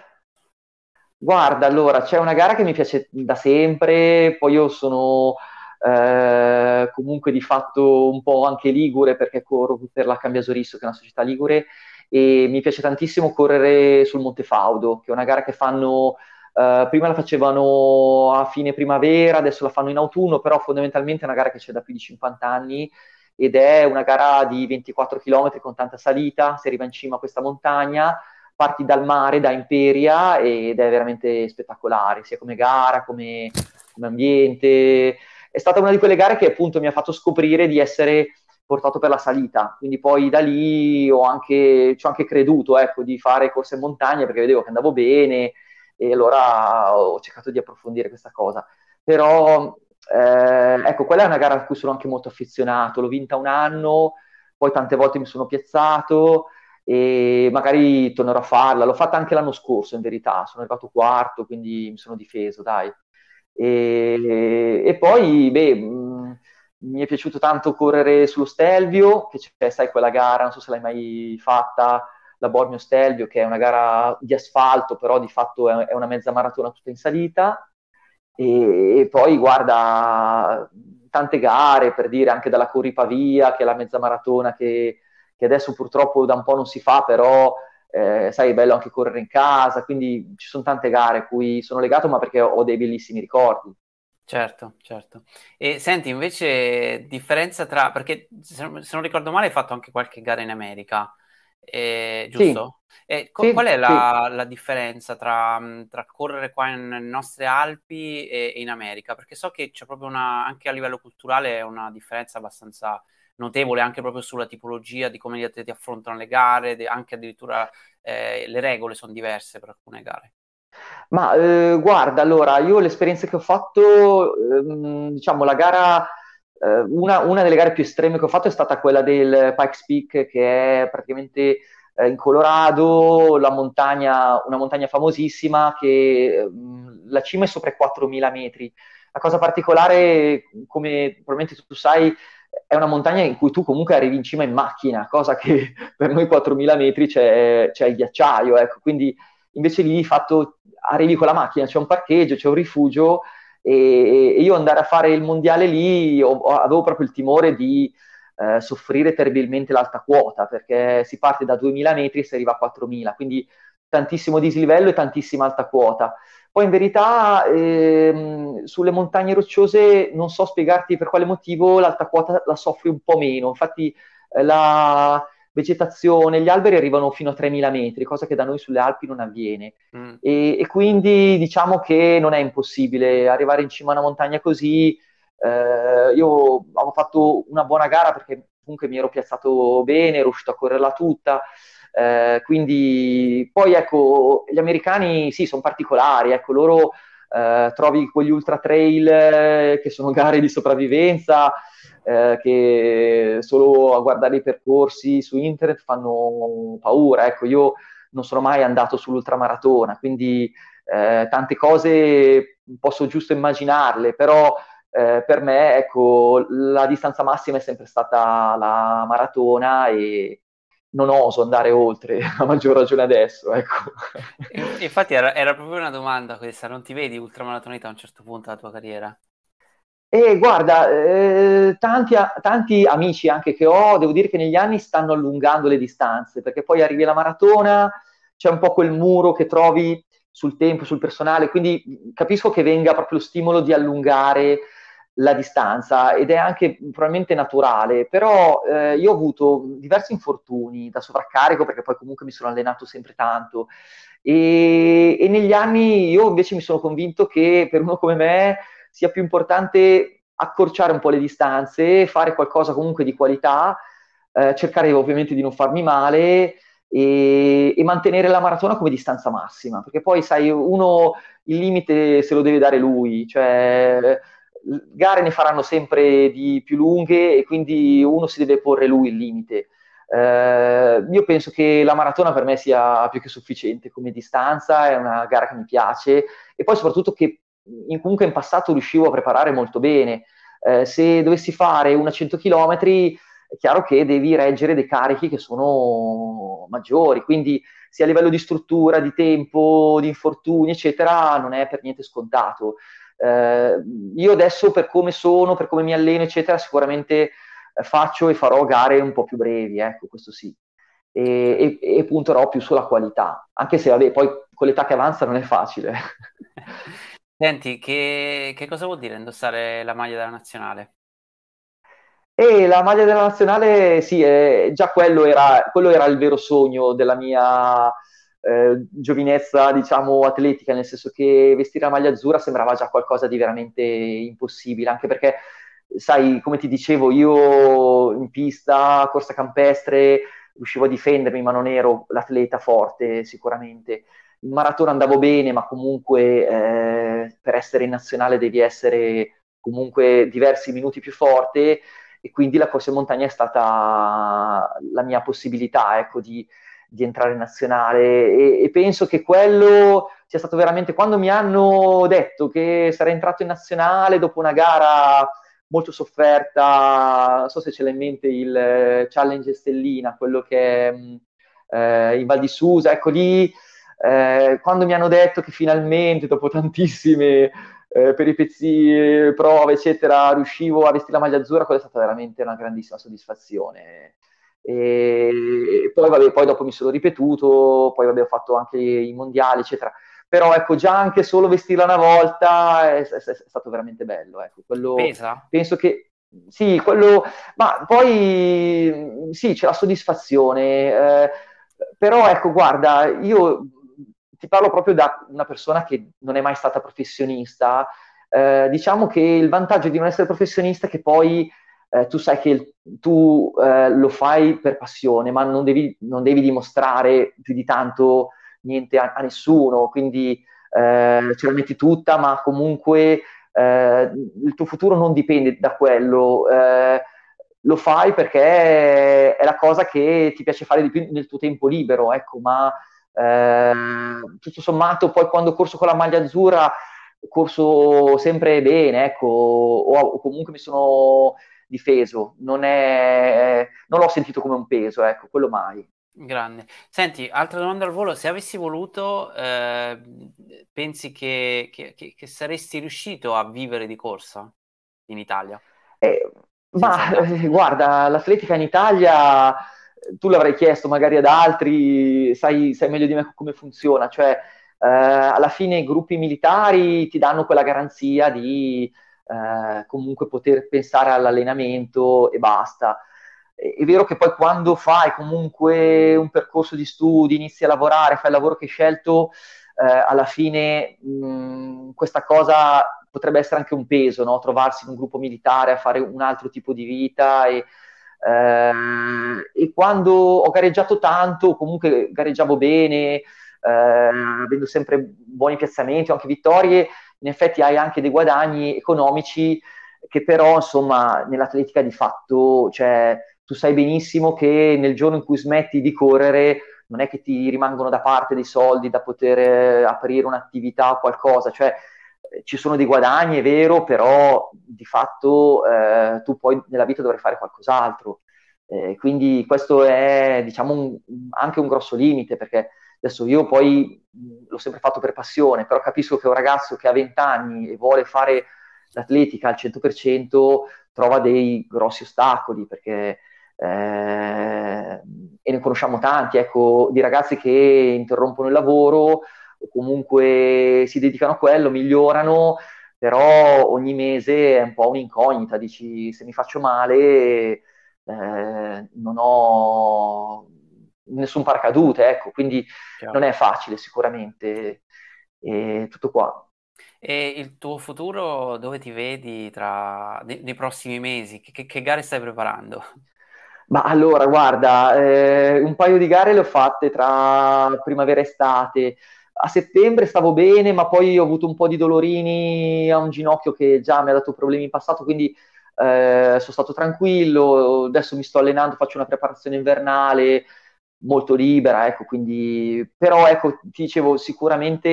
guarda, allora, c'è una gara che mi piace da sempre, poi io sono eh, comunque di fatto un po' anche ligure perché corro per la Cambiasorisso che è una società ligure e mi piace tantissimo correre sul Monte Faudo che è una gara che fanno Uh, prima la facevano a fine primavera, adesso la fanno in autunno, però fondamentalmente è una gara che c'è da più di 50 anni ed è una gara di 24 km con tanta salita, si arriva in cima a questa montagna, parti dal mare, da Imperia ed è veramente spettacolare, sia come gara, come, come ambiente è stata una di quelle gare che appunto mi ha fatto scoprire di essere portato per la salita, quindi poi da lì ho anche, ci ho anche creduto ecco, di fare corse in montagna perché vedevo che andavo bene e allora ho cercato di approfondire questa cosa. Però eh, ecco, quella è una gara a cui sono anche molto affezionato, l'ho vinta un anno, poi tante volte mi sono piazzato e magari tornerò a farla. L'ho fatta anche l'anno scorso, in verità, sono arrivato quarto, quindi mi sono difeso, dai. E, e poi, beh, mh, mi è piaciuto tanto correre sullo Stelvio, che c'è, sai, quella gara, non so se l'hai mai fatta, la Bormio Stelvio, che è una gara di asfalto, però di fatto è, è una mezza maratona tutta in salita. E, e, poi, guarda, tante gare, per dire, anche dalla Corripavia, che è la mezza maratona che, che adesso purtroppo da un po' non si fa, però eh, sai, è bello anche correre in casa, quindi ci sono tante gare a cui sono legato, ma perché ho dei bellissimi ricordi. Certo, certo. E senti, invece, differenza tra, perché se non, ricordo male hai fatto anche qualche gara in America, eh, giusto? Sì. E co- sì, qual è la, sì. la differenza tra, tra, correre qua nelle nostre Alpi e, e, in America? Perché so che c'è proprio una, anche a livello culturale, una differenza abbastanza notevole anche proprio sulla tipologia di come gli atleti affrontano le gare, anche addirittura eh, le regole sono diverse per alcune gare. Ma eh, guarda, allora, io l'esperienza che ho fatto, ehm, diciamo, la gara, eh, una, una, delle gare più estreme che ho fatto è stata quella del Pikes Peak, che è praticamente eh, in Colorado, la montagna, una montagna famosissima che ehm, la cima è sopra i 4.000 metri. La cosa particolare, come probabilmente tu sai, è una montagna in cui tu comunque arrivi in cima in macchina, cosa che <laughs> per noi 4.000 metri c'è, c'è il ghiacciaio, ecco, quindi invece lì fatto, arrivi con la macchina, c'è un parcheggio, c'è un rifugio e, e io andare a fare il mondiale lì ho, avevo proprio il timore di eh, soffrire terribilmente l'alta quota perché si parte da 2.000 metri e si arriva a 4.000, quindi tantissimo dislivello e tantissima alta quota. Poi in verità ehm, sulle montagne rocciose non so spiegarti per quale motivo l'alta quota la soffri un po' meno, infatti eh, la vegetazione, gli alberi arrivano fino a 3.000 metri, cosa che da noi sulle Alpi non avviene mm. e, e, quindi diciamo che non è impossibile arrivare in cima a una montagna così. Eh, io avevo fatto una buona gara perché comunque mi ero piazzato bene, ero riuscito a correrla tutta. Eh, quindi poi ecco, gli americani sì, sono particolari, ecco, loro eh, trovi quegli ultra trail eh, che sono <laughs> gare di sopravvivenza, eh, che solo a guardare i percorsi su internet fanno paura. Ecco, io non sono mai andato sull'ultramaratona, quindi eh, tante cose posso giusto immaginarle, però eh, per me ecco, la distanza massima è sempre stata la maratona e, non oso andare oltre, <laughs> a maggior ragione adesso. Ecco. Infatti era, era, proprio una domanda questa, non ti vedi ultramaratoneta a un certo punto della tua carriera? E guarda, eh, tanti, tanti, amici anche che ho, devo dire che negli anni stanno allungando le distanze, perché poi arrivi alla maratona, c'è un po' quel muro che trovi sul tempo, sul personale, quindi capisco che venga proprio lo stimolo di allungare la distanza ed è anche probabilmente naturale, però eh, io ho avuto diversi infortuni da sovraccarico perché poi comunque mi sono allenato sempre tanto. E, e negli anni io invece mi sono convinto che per uno come me sia più importante accorciare un po' le distanze, fare qualcosa comunque di qualità, eh, cercare ovviamente di non farmi male e, e, mantenere la maratona come distanza massima, perché poi sai, uno il limite se lo deve dare lui, cioè gare ne faranno sempre di più lunghe e quindi uno si deve porre lui il limite. Eh, io penso che la maratona per me sia più che sufficiente come distanza, è una gara che mi piace e poi soprattutto che in, comunque in passato riuscivo a preparare molto bene. Eh, se dovessi fare una 100 km è chiaro che devi reggere dei carichi che sono maggiori, quindi sia a livello di struttura, di tempo, di infortuni, eccetera, non è per niente scontato. Eh, io adesso per come sono, per come mi alleno, eccetera, sicuramente eh, faccio e farò gare un po' più brevi, ecco, questo sì. E, e, e punterò più sulla qualità, anche se vabbè, poi con l'età che avanza non è facile. <laughs> Senti, che, che cosa vuol dire indossare la maglia della nazionale? E la maglia della nazionale, sì, eh, già quello era, quello era, il vero sogno della mia eh, giovinezza, diciamo, atletica, nel senso che vestire la maglia azzurra sembrava già qualcosa di veramente impossibile, anche perché, sai, come ti dicevo, io in pista, corsa campestre, riuscivo a difendermi, ma non ero l'atleta forte sicuramente. In maratona andavo bene, ma comunque eh, per essere in nazionale devi essere comunque diversi minuti più forte e quindi la corsa in montagna è stata la mia possibilità, ecco, di, di entrare in nazionale. E, e, penso che quello sia stato veramente quando mi hanno detto che sarei entrato in nazionale dopo una gara molto sofferta, non so se ce l'ha in mente il Challenge Stellina, quello che è mm, eh, in Val di Susa, ecco lì eh, quando mi hanno detto che finalmente dopo <laughs> tantissime eh, peripezie, prove, eccetera, riuscivo a vestire la maglia azzurra, quella è stata veramente una grandissima soddisfazione E poi, vabbè, poi dopo mi sono ripetuto, poi vabbè, ho fatto anche i mondiali, eccetera. Però ecco, già anche solo vestirla una volta è, è, è stato veramente bello. Ecco. Quello, Pesa? Penso che sì, quello, ma poi sì, c'è la soddisfazione. Eh, però ecco, guarda, io ti parlo proprio da una persona che non è mai stata professionista. Eh, diciamo che il vantaggio di non essere professionista è che poi eh, tu sai che il, tu eh, lo fai per passione, ma non devi, non devi, dimostrare più di tanto niente a, a nessuno, quindi eh, ce la metti tutta, ma comunque eh, il tuo futuro non dipende da quello. Eh, lo fai perché è la cosa che ti piace fare di più nel tuo tempo libero, ecco, ma eh, tutto sommato poi quando corso con la maglia azzurra corso sempre bene, ecco, o, o comunque mi sono difeso, non, è, non l'ho sentito come un peso, ecco, quello mai. Grande. Senti, altra domanda al volo, se avessi voluto, eh, pensi che, che, che, saresti riuscito a vivere di corsa in Italia? Eh, ma eh, <laughs> guarda, l'atletica in Italia, tu l'avrai chiesto magari ad altri, sai, sai meglio di me come funziona, cioè eh, alla fine i gruppi militari ti danno quella garanzia di eh, comunque poter pensare all'allenamento e basta. È vero che poi quando fai comunque un percorso di studi, inizi a lavorare, fai il lavoro che hai scelto, eh, alla fine mh, questa cosa potrebbe essere anche un peso, no? trovarsi in un gruppo militare a fare un altro tipo di vita e, eh, e quando ho gareggiato tanto, comunque gareggiavo bene, eh, avendo sempre buoni piazzamenti o anche vittorie, in effetti hai anche dei guadagni economici che però insomma nell'atletica di fatto, cioè tu sai benissimo che nel giorno in cui smetti di correre non è che ti rimangono da parte dei soldi da poter eh, aprire un'attività o qualcosa, cioè eh, ci sono dei guadagni, è vero, però di fatto eh, tu poi nella vita dovrai fare qualcos'altro. Eh, quindi questo è diciamo un, anche un grosso limite perché Adesso io poi l'ho sempre fatto per passione, però capisco che un ragazzo che ha 20 anni e vuole fare l'atletica al 100% trova dei grossi ostacoli perché eh, e ne conosciamo tanti, ecco, di ragazzi che interrompono il lavoro o comunque si dedicano a quello, migliorano, però ogni mese è un po' un'incognita, dici se mi faccio male eh, non ho nessun paracadute, ecco, quindi Chiaro. non è facile sicuramente. E tutto qua. E il tuo futuro dove ti vedi tra nei, nei prossimi mesi? Che, che, gare stai preparando? Ma allora, guarda, eh, un paio di gare le ho fatte tra primavera e estate. A settembre stavo bene, ma poi ho avuto un po' di dolorini a un ginocchio che già mi ha dato problemi in passato, quindi eh, sono stato tranquillo. Adesso mi sto allenando, faccio una preparazione invernale, molto libera, ecco, quindi, però ecco, ti dicevo, sicuramente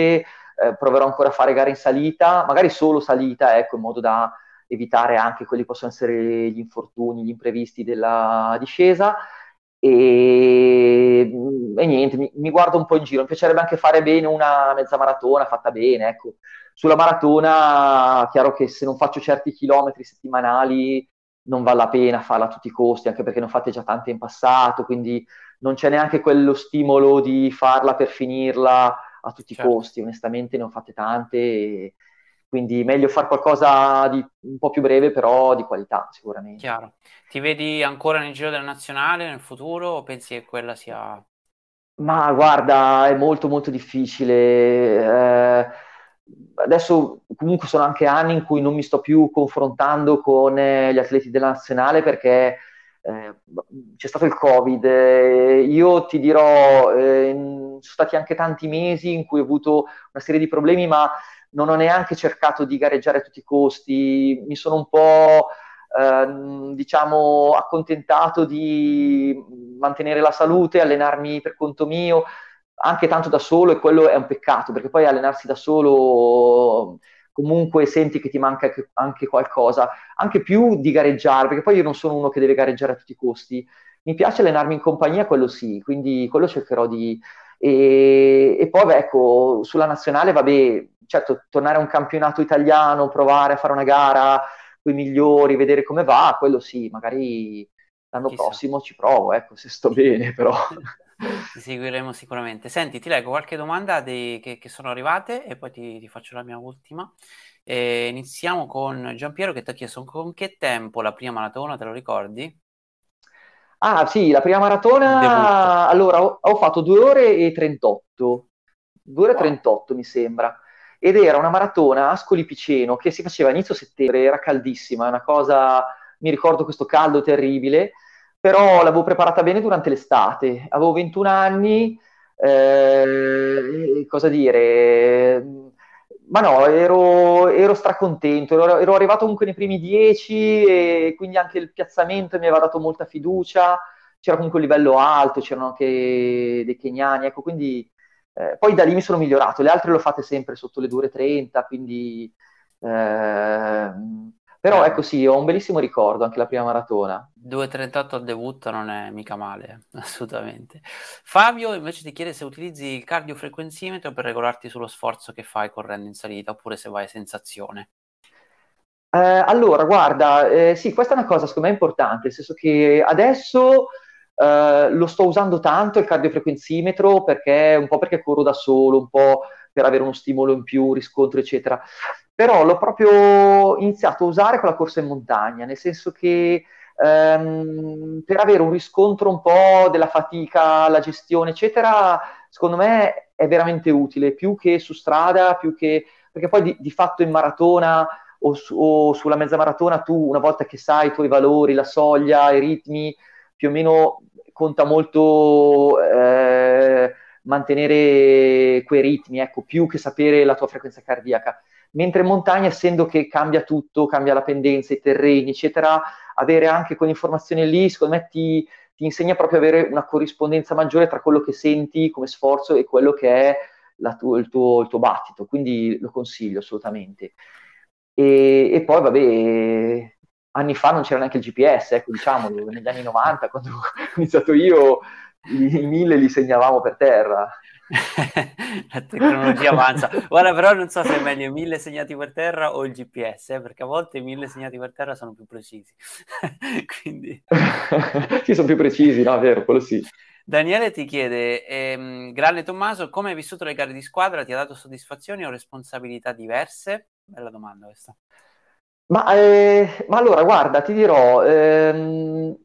eh, proverò ancora a fare gare in salita, magari solo salita, ecco, in modo da evitare anche quelli che possono essere gli infortuni, gli imprevisti della discesa. E, e niente, mi, mi, guardo un po' in giro. Mi piacerebbe anche fare bene una mezza maratona fatta bene. Ecco. Sulla maratona, chiaro che se non faccio certi chilometri settimanali non vale la pena farla a tutti i costi, anche perché ne ho fatte già tante in passato, quindi non c'è neanche quello stimolo di farla per finirla a tutti certo. i costi, onestamente ne ho fatte tante, e quindi meglio fare qualcosa di un po' più breve, però di qualità sicuramente. Chiaro. Ti vedi ancora nel giro della nazionale nel futuro o pensi che quella sia... Ma guarda, è molto molto difficile. Eh, adesso comunque sono anche anni in cui non mi sto più confrontando con eh, gli atleti della nazionale perché eh, c'è stato il Covid, eh, io ti dirò, eh, sono stati anche tanti mesi in cui ho avuto una serie di problemi, ma non ho neanche cercato di gareggiare a tutti i costi, mi sono un po', ehm, diciamo, accontentato di mantenere la salute, allenarmi per conto mio, anche tanto da solo e quello è un peccato, perché poi allenarsi da solo comunque senti che ti manca anche qualcosa, anche più di gareggiare, perché poi io non sono uno che deve gareggiare a tutti i costi. Mi piace allenarmi in compagnia, quello sì, quindi quello cercherò di... E, e poi, beh, ecco, sulla nazionale, vabbè, certo, tornare a un campionato italiano, provare a fare una gara con i migliori, vedere come va, quello sì, magari l'anno Chissà. prossimo ci provo, ecco, se sto bene però. <laughs> ti seguiremo sicuramente. Senti, ti leggo qualche domanda dei, che, che, sono arrivate e poi ti, ti faccio la mia ultima. E iniziamo con Giampiero che ti ha chiesto con che tempo la prima maratona, te lo ricordi? Ah sì, la prima maratona, Debutto. allora ho, ho, fatto 2 ore e 38, 2 ore e wow. 38 mi sembra, ed era una maratona a Ascoli Piceno che si faceva a inizio settembre, era caldissima, una cosa, mi ricordo questo caldo terribile, però l'avevo preparata bene durante l'estate, avevo 21 anni, eh, cosa dire, ma no, ero, ero stracontento, ero, ero, arrivato comunque nei primi dieci e quindi anche il piazzamento mi aveva dato molta fiducia, c'era comunque un livello alto, c'erano anche dei keniani, ecco, quindi eh, poi da lì mi sono migliorato, le altre le ho fatte sempre sotto le 2.30, quindi... Eh, però ecco sì, ho un bellissimo ricordo anche la prima maratona. 2.38 al debutto non è mica male, <laughs> assolutamente. Fabio invece ti chiede se utilizzi il cardiofrequenzimetro per regolarti sullo sforzo che fai correndo in salita oppure se vai a sensazione. Eh, allora, guarda, eh, sì, questa è una cosa secondo me importante, nel senso che adesso eh, lo sto usando tanto il cardiofrequenzimetro perché un po' perché corro da solo, un po' per avere uno stimolo in più, riscontro, eccetera. Però l'ho proprio iniziato a usare con la corsa in montagna, nel senso che ehm, per avere un riscontro un po' della fatica, la gestione, eccetera, secondo me è veramente utile, più che su strada, più che... perché poi di, di fatto in maratona o, su, o, sulla mezza maratona tu, una volta che sai i tuoi valori, la soglia, i ritmi, più o meno conta molto... Eh, mantenere quei ritmi, ecco, più che sapere la tua frequenza cardiaca mentre in montagna, essendo che cambia tutto, cambia la pendenza, i terreni, eccetera, avere anche quell'informazione lì, secondo me ti, ti insegna proprio ad avere una corrispondenza maggiore tra quello che senti come sforzo e quello che è tu, il, tuo, il, tuo, battito, quindi lo consiglio assolutamente. E, e, poi, vabbè, anni fa non c'era neanche il GPS, ecco, diciamolo, negli anni 90, quando ho iniziato io, i, i mille li segnavamo per terra. <laughs> la tecnologia avanza. Guarda, però non so se è meglio mille segnati per terra o il GPS, eh, perché a volte i mille segnati per terra sono più precisi. <laughs> Quindi... <laughs> sì, sono più precisi, no, è vero, quello sì. Daniele ti chiede, ehm, Grande Tommaso, come hai vissuto le gare di squadra? Ti ha dato soddisfazioni o responsabilità diverse? Bella domanda questa. Ma, eh, ma allora, guarda, ti dirò, ehm,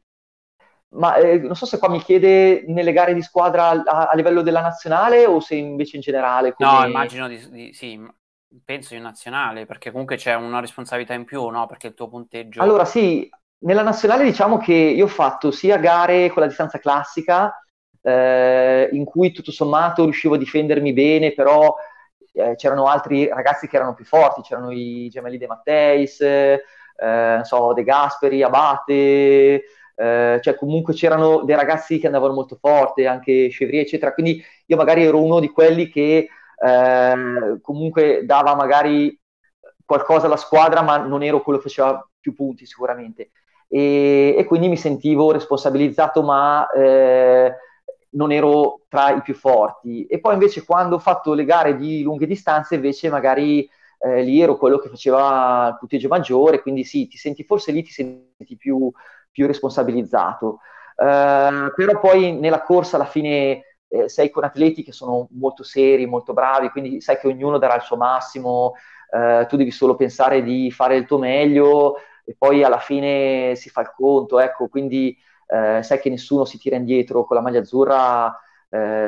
ma eh, non so se qua mi chiede nelle gare di squadra a, a livello della nazionale o se invece in generale. Come... No, immagino di, di, sì, penso in nazionale, perché comunque c'è una responsabilità in più, no? Perché il tuo punteggio... Allora sì, nella nazionale diciamo che io ho fatto sia gare con la distanza classica, eh, in cui tutto sommato riuscivo a difendermi bene, però eh, c'erano altri ragazzi che erano più forti, c'erano i gemelli De Matteis, eh, non so, De Gasperi, Abate... Eh, cioè comunque c'erano dei ragazzi che andavano molto forte, anche Chevrier, eccetera, quindi io magari ero uno di quelli che eh, comunque dava magari qualcosa alla squadra, ma non ero quello che faceva più punti sicuramente. E, e quindi mi sentivo responsabilizzato, ma eh, non ero tra i più forti. E poi invece quando ho fatto le gare di lunghe distanze, invece magari eh, lì ero quello che faceva il punteggio maggiore, quindi sì, ti senti forse lì ti senti più più responsabilizzato. Uh, però poi nella corsa alla fine eh, sei con atleti che sono molto seri, molto bravi, quindi sai che ognuno darà il suo massimo, uh, tu devi solo pensare di fare il tuo meglio e poi alla fine si fa il conto, ecco, quindi uh, sai che nessuno si tira indietro con la maglia azzurra,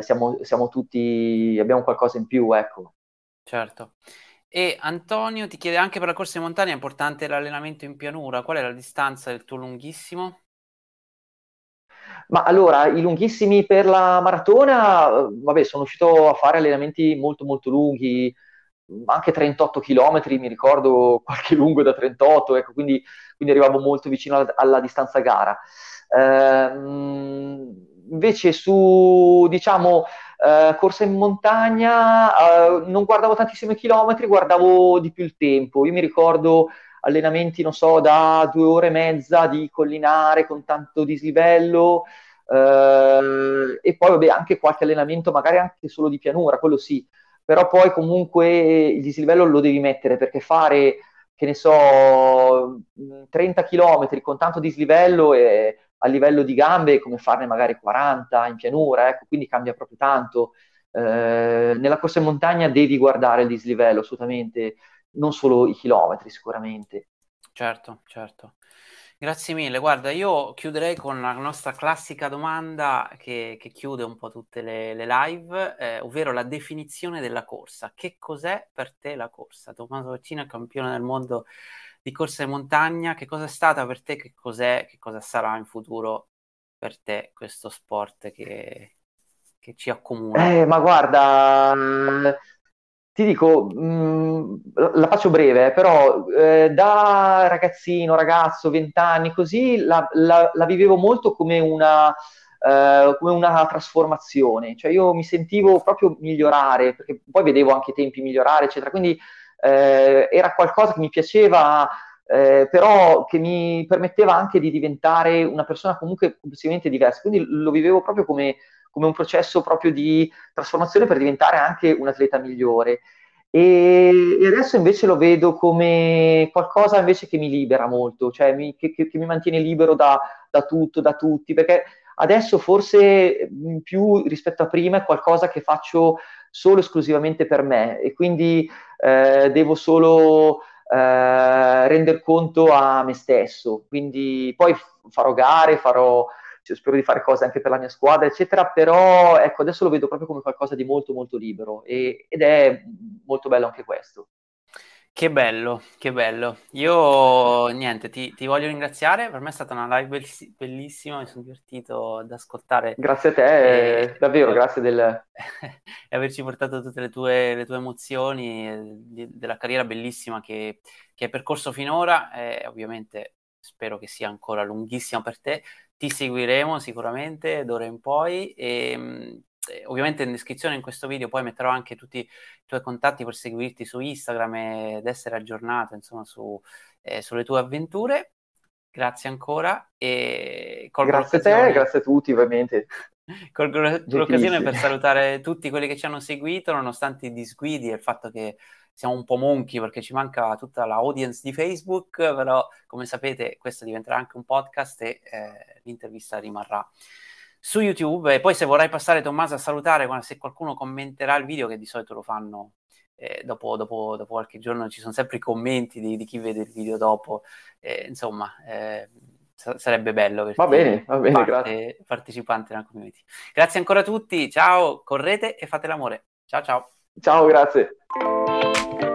siamo, siamo tutti, abbiamo qualcosa in più, ecco. Certo. E Antonio ti chiede anche per la corsa in montagna è importante l'allenamento in pianura. Qual è la distanza del tuo lunghissimo? Ma allora, i lunghissimi per la maratona, vabbè, sono uscito a fare allenamenti molto molto lunghi, anche 38 km, mi ricordo <laughs> qualche lungo da 38, ecco, quindi, quindi arrivavo molto vicino alla, alla distanza gara. Ehm, invece su, diciamo, eh, corsa in montagna, eh, non guardavo tantissimi chilometri, guardavo di più il tempo. Io mi ricordo allenamenti, non so, da due ore e mezza di collinare con tanto dislivello, eh, e poi vabbè, anche qualche allenamento, magari anche solo di pianura, quello sì, però poi comunque il dislivello lo devi mettere perché fare, che ne so, 30 km con tanto dislivello è, a livello di gambe come farne magari 40 in pianura, ecco, quindi cambia proprio tanto. Eh, nella corsa in montagna devi guardare il dislivello assolutamente, non solo i chilometri sicuramente. Certo, certo. Grazie mille. Guarda, io chiuderei con la nostra classica domanda che, che chiude un po' tutte le, le live, eh, ovvero la definizione della corsa. Che cos'è per te la corsa? Tommaso Vaccino è campione del mondo di corsa in montagna. Che cosa è stata per te? Che cos'è? Che cosa sarà in futuro per te questo sport che, che ci accomuna? Eh, ma guarda, ti dico, mh, mm, la faccio breve, però eh, da ragazzino, ragazzo, vent'anni, così la, la, la, vivevo molto come una, eh, come una trasformazione, cioè io mi sentivo proprio migliorare, perché poi vedevo anche i tempi migliorare, eccetera, quindi eh, era qualcosa che mi piaceva, eh, però che mi permetteva anche di diventare una persona comunque complessivamente diversa, quindi lo vivevo proprio come come un processo proprio di trasformazione per diventare anche un atleta migliore. E, e adesso invece lo vedo come qualcosa invece che mi libera molto, cioè mi, che, che, che, mi mantiene libero da, da tutto, da tutti, perché adesso forse più rispetto a prima è qualcosa che faccio solo esclusivamente per me e quindi eh, devo solo eh, render conto a me stesso. Quindi poi farò gare, farò, cioè, spero di fare cose anche per la mia squadra, eccetera, però ecco, adesso lo vedo proprio come qualcosa di molto molto libero e, ed è molto bello anche questo. Che bello, che bello. Io niente, ti, ti, voglio ringraziare. Per me è stata una live bellissima, mi sono divertito ad ascoltare. Grazie a te, e, davvero, e, grazie del... <laughs> e averci portato tutte le tue, le tue emozioni di, della carriera bellissima che, che hai percorso finora. E ovviamente spero che sia ancora lunghissima per te ti seguiremo sicuramente d'ora in poi e ovviamente in descrizione in questo video poi metterò anche tutti i tuoi contatti per seguirti su Instagram ed essere aggiornato insomma su, eh, sulle tue avventure. Grazie ancora e grazie a te, grazie a tutti ovviamente. <laughs> Colgo l'occasione per salutare tutti quelli che ci hanno seguito nonostante i disguidi e il fatto che siamo un po' monchi perché ci manca tutta la audience di Facebook, però come sapete questo diventerà anche un podcast e eh, l'intervista rimarrà su YouTube. E poi se vorrai passare Tommaso a salutare, se qualcuno commenterà il video, che di solito lo fanno eh, dopo, dopo, dopo, qualche giorno, ci sono sempre i commenti di, di chi vede il video dopo, eh, insomma... Eh, sarebbe bello va bene, va bene, parte, grazie. partecipante nella community. Grazie ancora a tutti, ciao, correte e fate l'amore. Ciao ciao. Ciao, grazie.